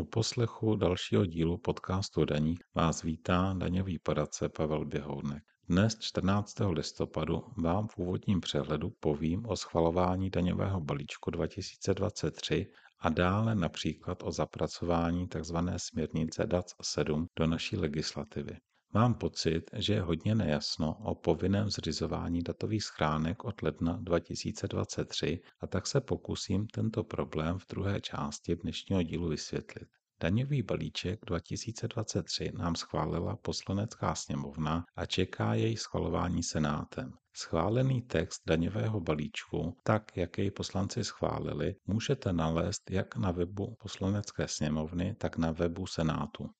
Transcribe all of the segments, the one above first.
U poslechu dalšího dílu podcastu Daní vás vítá daňový poradce Pavel Běhounek. Dnes 14. listopadu vám v úvodním přehledu povím o schvalování daňového balíčku 2023 a dále například o zapracování tzv. směrnice DAC 7 do naší legislativy. Mám pocit, že je hodně nejasno o povinném zřizování datových schránek od ledna 2023 a tak se pokusím tento problém v druhé části dnešního dílu vysvětlit. Daňový balíček 2023 nám schválila poslanecká sněmovna a čeká její schvalování senátem. Schválený text daňového balíčku, tak jak jej poslanci schválili, můžete nalézt jak na webu poslanecké sněmovny, tak na webu senátu.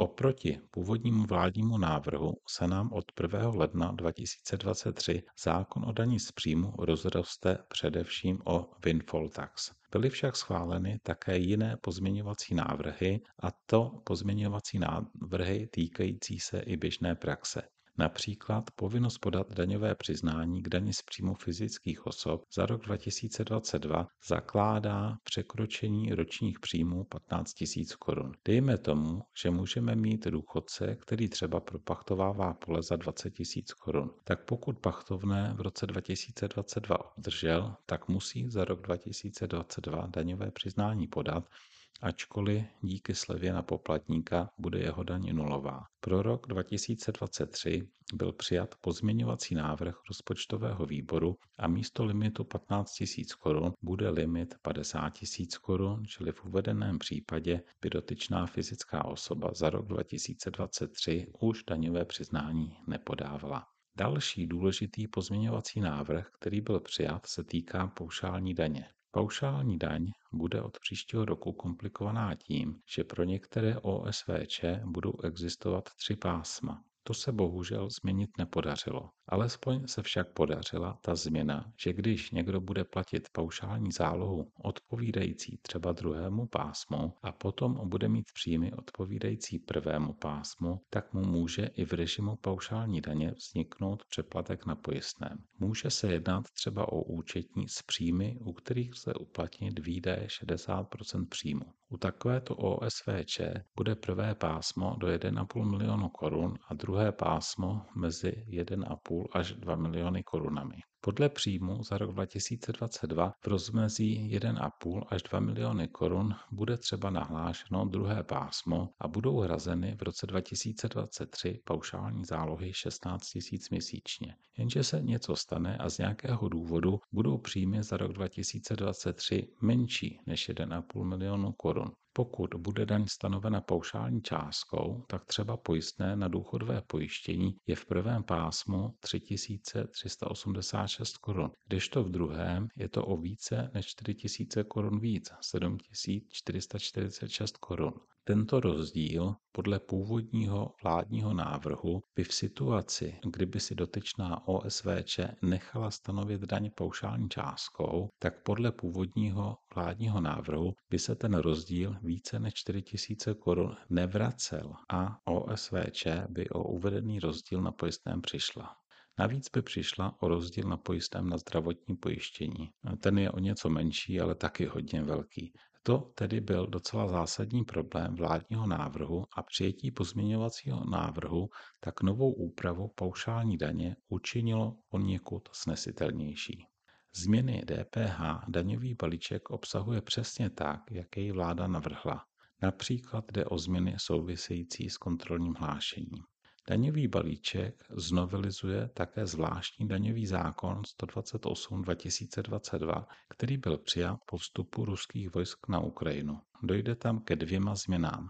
Oproti původnímu vládnímu návrhu se nám od 1. ledna 2023 zákon o daní z příjmu rozroste především o windfall tax. Byly však schváleny také jiné pozměňovací návrhy, a to pozměňovací návrhy týkající se i běžné praxe. Například povinnost podat daňové přiznání k dani z příjmu fyzických osob za rok 2022 zakládá překročení ročních příjmů 15 000 korun. Dejme tomu, že můžeme mít důchodce, který třeba propachtovává pole za 20 000 korun. Tak pokud pachtovné v roce 2022 obdržel, tak musí za rok 2022 daňové přiznání podat ačkoliv díky slevě na poplatníka bude jeho daň nulová. Pro rok 2023 byl přijat pozměňovací návrh rozpočtového výboru a místo limitu 15 000 korun bude limit 50 000 korun, čili v uvedeném případě by dotyčná fyzická osoba za rok 2023 už daňové přiznání nepodávala. Další důležitý pozměňovací návrh, který byl přijat, se týká paušální daně. Paušální daň bude od příštího roku komplikovaná tím, že pro některé OSVČ budou existovat tři pásma. To se bohužel změnit nepodařilo. Alespoň se však podařila ta změna, že když někdo bude platit paušální zálohu odpovídající třeba druhému pásmu a potom bude mít příjmy odpovídající prvému pásmu, tak mu může i v režimu paušální daně vzniknout přeplatek na pojistném. Může se jednat třeba o účetní s příjmy, u kterých lze uplatnit výdaje 60% příjmu. U takovéto OSVČ bude prvé pásmo do 1,5 milionu korun a druhé pásmo mezi 1,5 až 2 miliony korunami. Podle příjmu za rok 2022 v rozmezí 1,5 až 2 miliony korun bude třeba nahlášeno druhé pásmo a budou hrazeny v roce 2023 paušální zálohy 16 000 měsíčně. Jenže se něco stane a z nějakého důvodu budou příjmy za rok 2023 menší než 1,5 milionu korun. Pokud bude daň stanovena paušální částkou, tak třeba pojistné na důchodové pojištění je v prvém pásmu 3386 korun, kdežto v druhém je to o více než 4000 korun víc, 7446 korun. Tento rozdíl podle původního vládního návrhu by v situaci, kdyby si dotyčná OSVČ nechala stanovit daň paušální částkou, tak podle původního vládního návrhu by se ten rozdíl více než 4000 korun nevracel a OSVČ by o uvedený rozdíl na pojistném přišla. Navíc by přišla o rozdíl na pojistném na zdravotní pojištění. Ten je o něco menší, ale taky hodně velký. To tedy byl docela zásadní problém vládního návrhu a přijetí pozměňovacího návrhu tak novou úpravu paušální daně učinilo poněkud snesitelnější. Změny DPH daňový balíček obsahuje přesně tak, jak jej vláda navrhla. Například jde o změny související s kontrolním hlášením. Daňový balíček znovelizuje také zvláštní daňový zákon 128 2022, který byl přijat po vstupu ruských vojsk na Ukrajinu. Dojde tam ke dvěma změnám.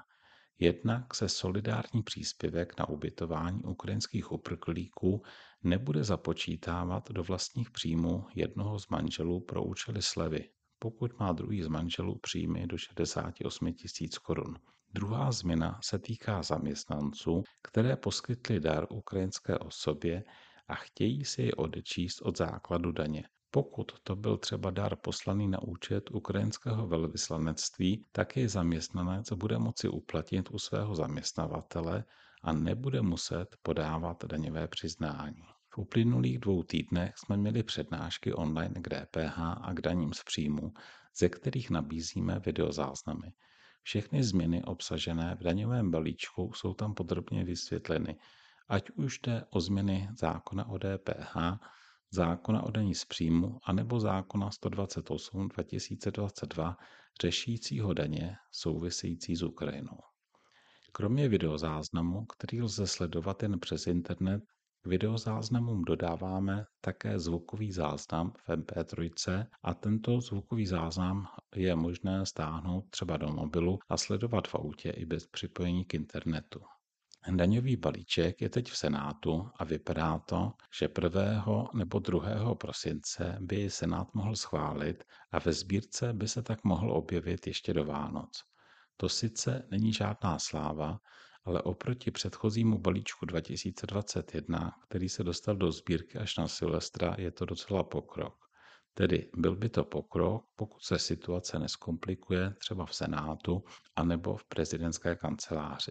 Jednak se solidární příspěvek na ubytování ukrajinských uprchlíků nebude započítávat do vlastních příjmů jednoho z manželů pro účely slevy, pokud má druhý z manželů příjmy do 68 tisíc korun. Druhá změna se týká zaměstnanců, které poskytli dar ukrajinské osobě a chtějí si ji odečíst od základu daně. Pokud to byl třeba dar poslaný na účet ukrajinského velvyslanectví, tak jej zaměstnanec bude moci uplatnit u svého zaměstnavatele a nebude muset podávat daňové přiznání. V uplynulých dvou týdnech jsme měli přednášky online k DPH a k daním z příjmu, ze kterých nabízíme videozáznamy. Všechny změny obsažené v daňovém balíčku jsou tam podrobně vysvětleny, ať už jde o změny zákona o DPH, zákona o daní z příjmu anebo zákona 128 2022 řešícího daně související s Ukrajinou. Kromě videozáznamu, který lze sledovat jen přes internet, k videozáznamům dodáváme také zvukový záznam v MP3 a tento zvukový záznam je možné stáhnout třeba do mobilu a sledovat v autě i bez připojení k internetu. Daňový balíček je teď v Senátu a vypadá to, že 1. nebo 2. prosince by ji Senát mohl schválit a ve sbírce by se tak mohl objevit ještě do Vánoc. To sice není žádná sláva, ale oproti předchozímu balíčku 2021, který se dostal do sbírky až na Silvestra, je to docela pokrok. Tedy byl by to pokrok, pokud se situace neskomplikuje třeba v Senátu anebo v prezidentské kanceláři.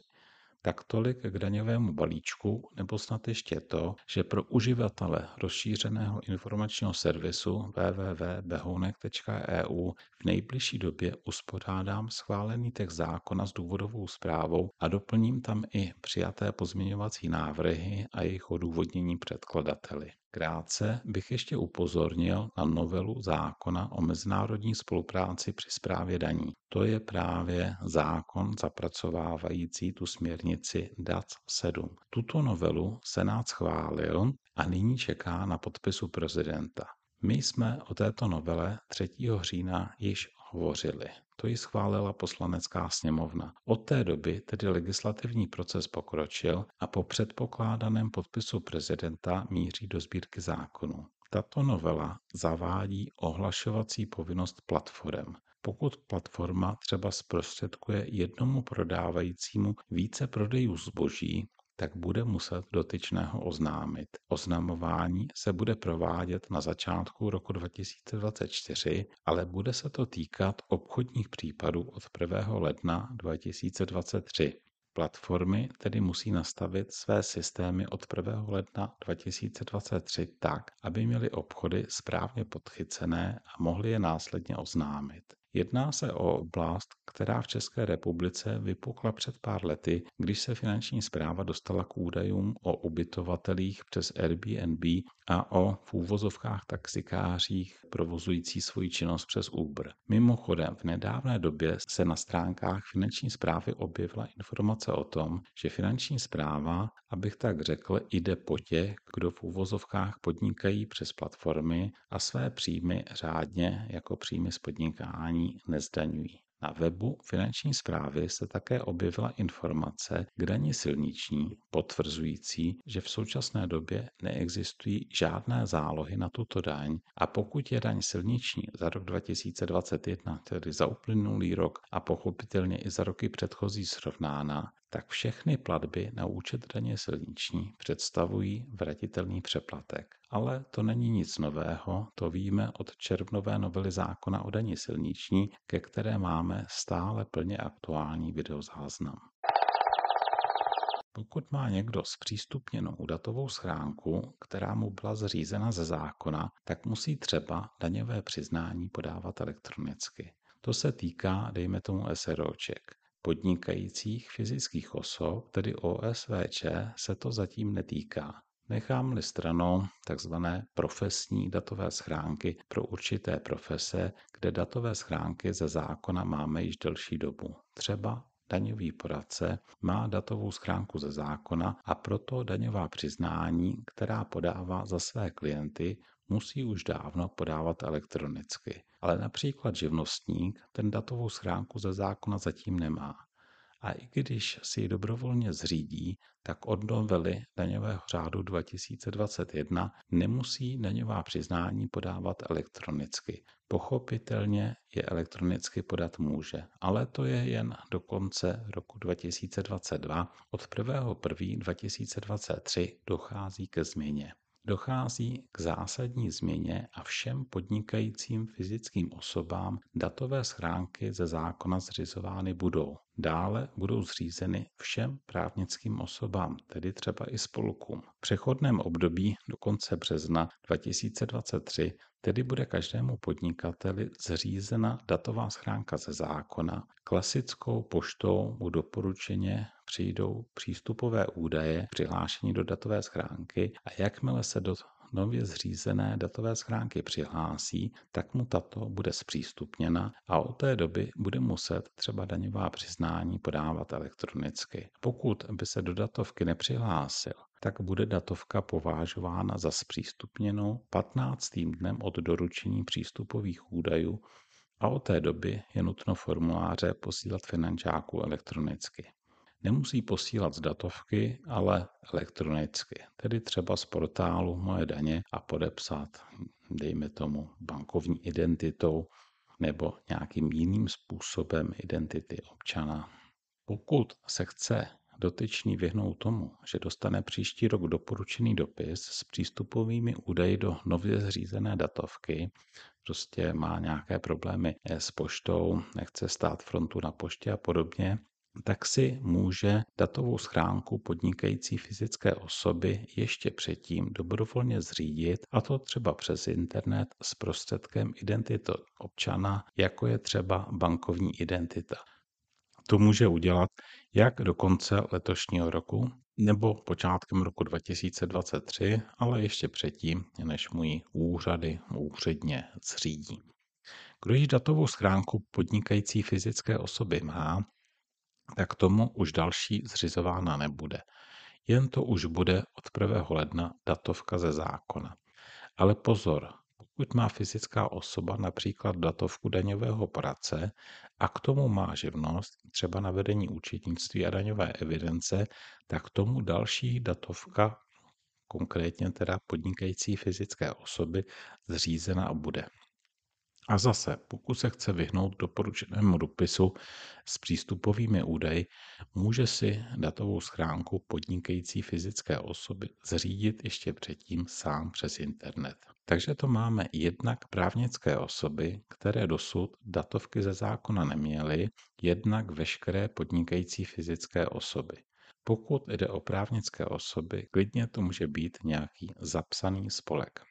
Tak tolik k daňovému balíčku, nebo snad ještě to, že pro uživatele rozšířeného informačního servisu www.behounek.eu v nejbližší době uspořádám schválený text zákona s důvodovou zprávou a doplním tam i přijaté pozměňovací návrhy a jejich odůvodnění předkladateli. Krátce bych ještě upozornil na novelu zákona o mezinárodní spolupráci při správě daní. To je právě zákon zapracovávající tu směrnici DAC 7. Tuto novelu Senát schválil a nyní čeká na podpisu prezidenta. My jsme o této novele 3. října již hovořili. To ji schválila poslanecká sněmovna. Od té doby tedy legislativní proces pokročil a po předpokládaném podpisu prezidenta míří do sbírky zákonů. Tato novela zavádí ohlašovací povinnost platform. Pokud platforma třeba zprostředkuje jednomu prodávajícímu více prodejů zboží, tak bude muset dotyčného oznámit. Oznamování se bude provádět na začátku roku 2024, ale bude se to týkat obchodních případů od 1. ledna 2023. Platformy tedy musí nastavit své systémy od 1. ledna 2023 tak, aby měly obchody správně podchycené a mohly je následně oznámit. Jedná se o oblast, která v České republice vypukla před pár lety, když se finanční zpráva dostala k údajům o ubytovatelích přes Airbnb a o v úvozovkách taxikářích provozující svoji činnost přes Uber. Mimochodem, v nedávné době se na stránkách finanční zprávy objevila informace o tom, že finanční zpráva, abych tak řekl, jde po těch, kdo v úvozovkách podnikají přes platformy a své příjmy řádně jako příjmy z podnikání nezdaňují. Na webu finanční zprávy se také objevila informace k daní silniční, potvrzující, že v současné době neexistují žádné zálohy na tuto daň a pokud je daň silniční za rok 2021, tedy za uplynulý rok a pochopitelně i za roky předchozí srovnána, tak všechny platby na účet daně silniční představují vratitelný přeplatek. Ale to není nic nového, to víme od červnové novely zákona o daní silniční, ke které máme stále plně aktuální videozáznam. Pokud má někdo zpřístupněnou datovou schránku, která mu byla zřízena ze zákona, tak musí třeba daňové přiznání podávat elektronicky. To se týká, dejme tomu, SROček podnikajících fyzických osob, tedy OSVČ, se to zatím netýká. Nechám-li stranou tzv. profesní datové schránky pro určité profese, kde datové schránky ze zákona máme již delší dobu. Třeba daňový poradce má datovou schránku ze zákona a proto daňová přiznání, která podává za své klienty, musí už dávno podávat elektronicky. Ale například živnostník ten datovou schránku ze zákona zatím nemá. A i když si ji dobrovolně zřídí, tak od novely daňového řádu 2021 nemusí daňová přiznání podávat elektronicky. Pochopitelně je elektronicky podat může, ale to je jen do konce roku 2022. Od 1.1.2023 dochází ke změně dochází k zásadní změně a všem podnikajícím fyzickým osobám datové schránky ze zákona zřizovány budou. Dále budou zřízeny všem právnickým osobám, tedy třeba i spolkům. V přechodném období do konce března 2023 Tedy bude každému podnikateli zřízena datová schránka ze zákona. Klasickou poštou mu doporučeně přijdou přístupové údaje přihlášení do datové schránky a jakmile se do nově zřízené datové schránky přihlásí, tak mu tato bude zpřístupněna a od té doby bude muset třeba daňová přiznání podávat elektronicky. Pokud by se do datovky nepřihlásil, tak bude datovka považována za zpřístupněnou 15. dnem od doručení přístupových údajů a od té doby je nutno formuláře posílat finančáku elektronicky. Nemusí posílat z datovky, ale elektronicky, tedy třeba z portálu Moje daně a podepsat, dejme tomu, bankovní identitou nebo nějakým jiným způsobem identity občana. Pokud se chce dotyčný vyhnout tomu, že dostane příští rok doporučený dopis s přístupovými údaji do nově zřízené datovky, prostě má nějaké problémy s poštou, nechce stát frontu na poště a podobně, tak si může datovou schránku podnikající fyzické osoby ještě předtím dobrovolně zřídit, a to třeba přes internet s prostředkem identity občana, jako je třeba bankovní identita. To může udělat jak do konce letošního roku, nebo počátkem roku 2023, ale ještě předtím, než mu ji úřady úředně zřídí. Kdo již datovou schránku podnikající fyzické osoby má, tak tomu už další zřizována nebude. Jen to už bude od 1. ledna datovka ze zákona. Ale pozor, pokud má fyzická osoba například datovku daňového poradce a k tomu má živnost, třeba na vedení účetnictví a daňové evidence, tak tomu další datovka, konkrétně teda podnikající fyzické osoby, zřízena bude. A zase, pokud se chce vyhnout doporučenému dopisu s přístupovými údaji, může si datovou schránku podnikající fyzické osoby zřídit ještě předtím sám přes internet. Takže to máme jednak právnické osoby, které dosud datovky ze zákona neměly, jednak veškeré podnikající fyzické osoby. Pokud jde o právnické osoby, klidně to může být nějaký zapsaný spolek.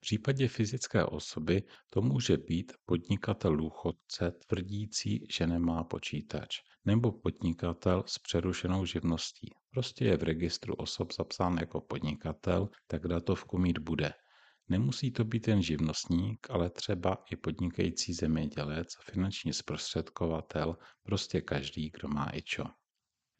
V případě fyzické osoby to může být podnikatel důchodce tvrdící, že nemá počítač, nebo podnikatel s přerušenou živností. Prostě je v registru osob zapsán jako podnikatel, tak datovku mít bude. Nemusí to být jen živnostník, ale třeba i podnikající zemědělec, finanční zprostředkovatel, prostě každý, kdo má ičo.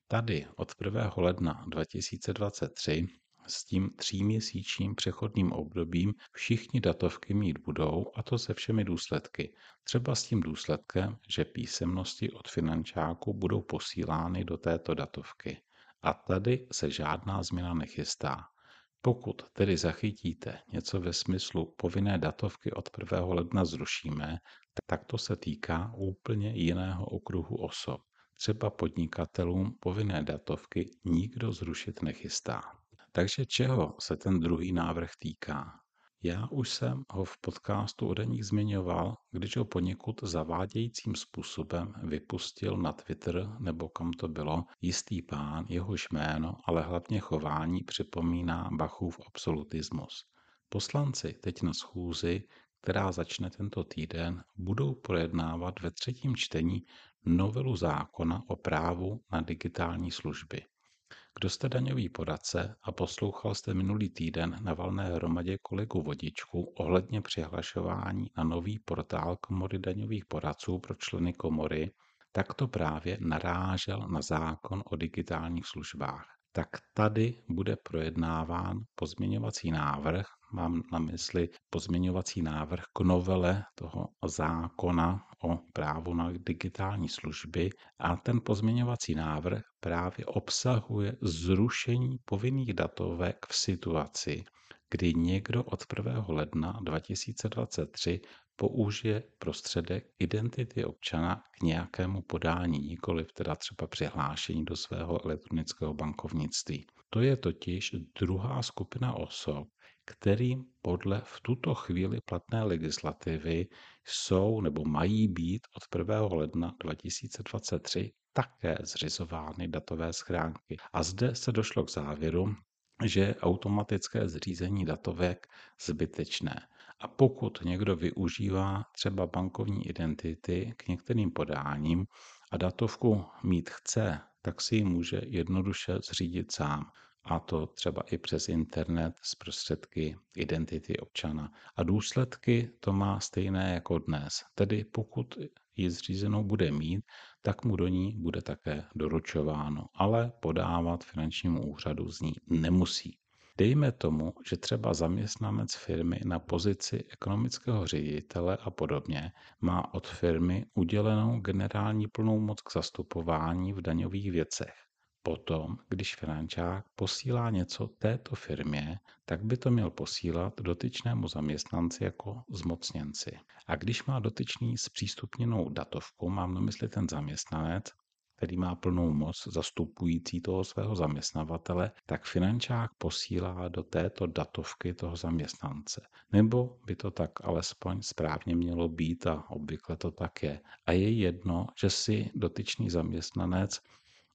Tady od 1. ledna 2023 s tím tříměsíčním přechodným obdobím všichni datovky mít budou, a to se všemi důsledky. Třeba s tím důsledkem, že písemnosti od finančáku budou posílány do této datovky. A tady se žádná změna nechystá. Pokud tedy zachytíte něco ve smyslu povinné datovky od 1. ledna zrušíme, tak to se týká úplně jiného okruhu osob. Třeba podnikatelům povinné datovky nikdo zrušit nechystá. Takže čeho se ten druhý návrh týká? Já už jsem ho v podcastu o daních zmiňoval, když ho poněkud zavádějícím způsobem vypustil na Twitter nebo kam to bylo jistý pán, jehož jméno, ale hlavně chování připomíná Bachův absolutismus. Poslanci teď na schůzi, která začne tento týden, budou projednávat ve třetím čtení novelu zákona o právu na digitální služby. Kdo jste daňový poradce a poslouchal jste minulý týden na valné hromadě kolegu Vodičku ohledně přihlašování na nový portál Komory daňových poradců pro členy komory, tak to právě narážel na zákon o digitálních službách. Tak tady bude projednáván pozměňovací návrh, mám na mysli pozměňovací návrh k novele toho zákona o právu na digitální služby a ten pozměňovací návrh právě obsahuje zrušení povinných datovek v situaci, kdy někdo od 1. ledna 2023 použije prostředek identity občana k nějakému podání, nikoli teda třeba přihlášení do svého elektronického bankovnictví. To je totiž druhá skupina osob, kterým podle v tuto chvíli platné legislativy jsou nebo mají být od 1. ledna 2023 také zřizovány datové schránky. A zde se došlo k závěru, že je automatické zřízení datovek zbytečné. A pokud někdo využívá třeba bankovní identity k některým podáním a datovku mít chce, tak si ji může jednoduše zřídit sám. A to třeba i přes internet z prostředky identity občana. A důsledky to má stejné jako dnes. Tedy pokud ji zřízenou bude mít, tak mu do ní bude také doručováno, ale podávat finančnímu úřadu z ní nemusí. Dejme tomu, že třeba zaměstnanec firmy na pozici ekonomického ředitele a podobně má od firmy udělenou generální plnou moc k zastupování v daňových věcech. Potom, když finančák posílá něco této firmě, tak by to měl posílat dotyčnému zaměstnanci jako zmocněnci. A když má dotyčný zpřístupněnou datovku, mám na mysli ten zaměstnanec, který má plnou moc zastupující toho svého zaměstnavatele, tak finančák posílá do této datovky toho zaměstnance. Nebo by to tak alespoň správně mělo být a obvykle to tak je. A je jedno, že si dotyčný zaměstnanec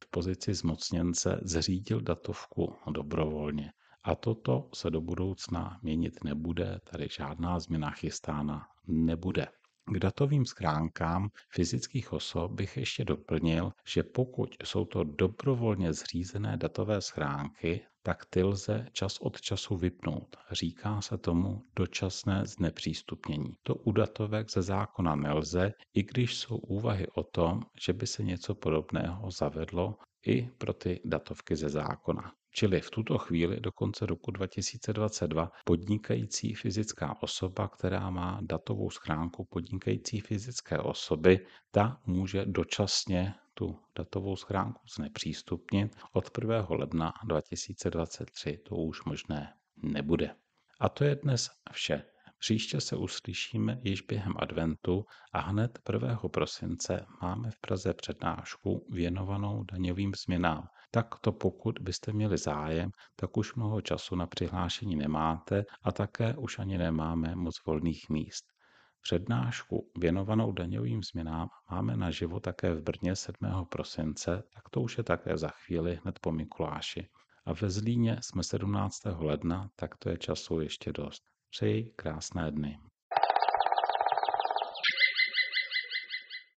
v pozici zmocněnce zřídil datovku dobrovolně. A toto se do budoucna měnit nebude, tady žádná změna chystána nebude. K datovým schránkám fyzických osob bych ještě doplnil, že pokud jsou to dobrovolně zřízené datové schránky, tak ty lze čas od času vypnout. Říká se tomu dočasné znepřístupnění. To u datovek ze zákona nelze, i když jsou úvahy o tom, že by se něco podobného zavedlo i pro ty datovky ze zákona. Čili v tuto chvíli do konce roku 2022 podnikající fyzická osoba, která má datovou schránku podnikající fyzické osoby, ta může dočasně tu datovou schránku znepřístupnit. Od 1. ledna 2023 to už možné nebude. A to je dnes vše. Příště se uslyšíme již během adventu a hned 1. prosince máme v Praze přednášku věnovanou daňovým změnám. Tak to pokud byste měli zájem, tak už mnoho času na přihlášení nemáte a také už ani nemáme moc volných míst. Přednášku věnovanou daňovým změnám máme naživo také v Brně 7. prosince, tak to už je také za chvíli hned po Mikuláši. A ve Zlíně jsme 17. ledna, tak to je času ještě dost. Přeji krásné dny.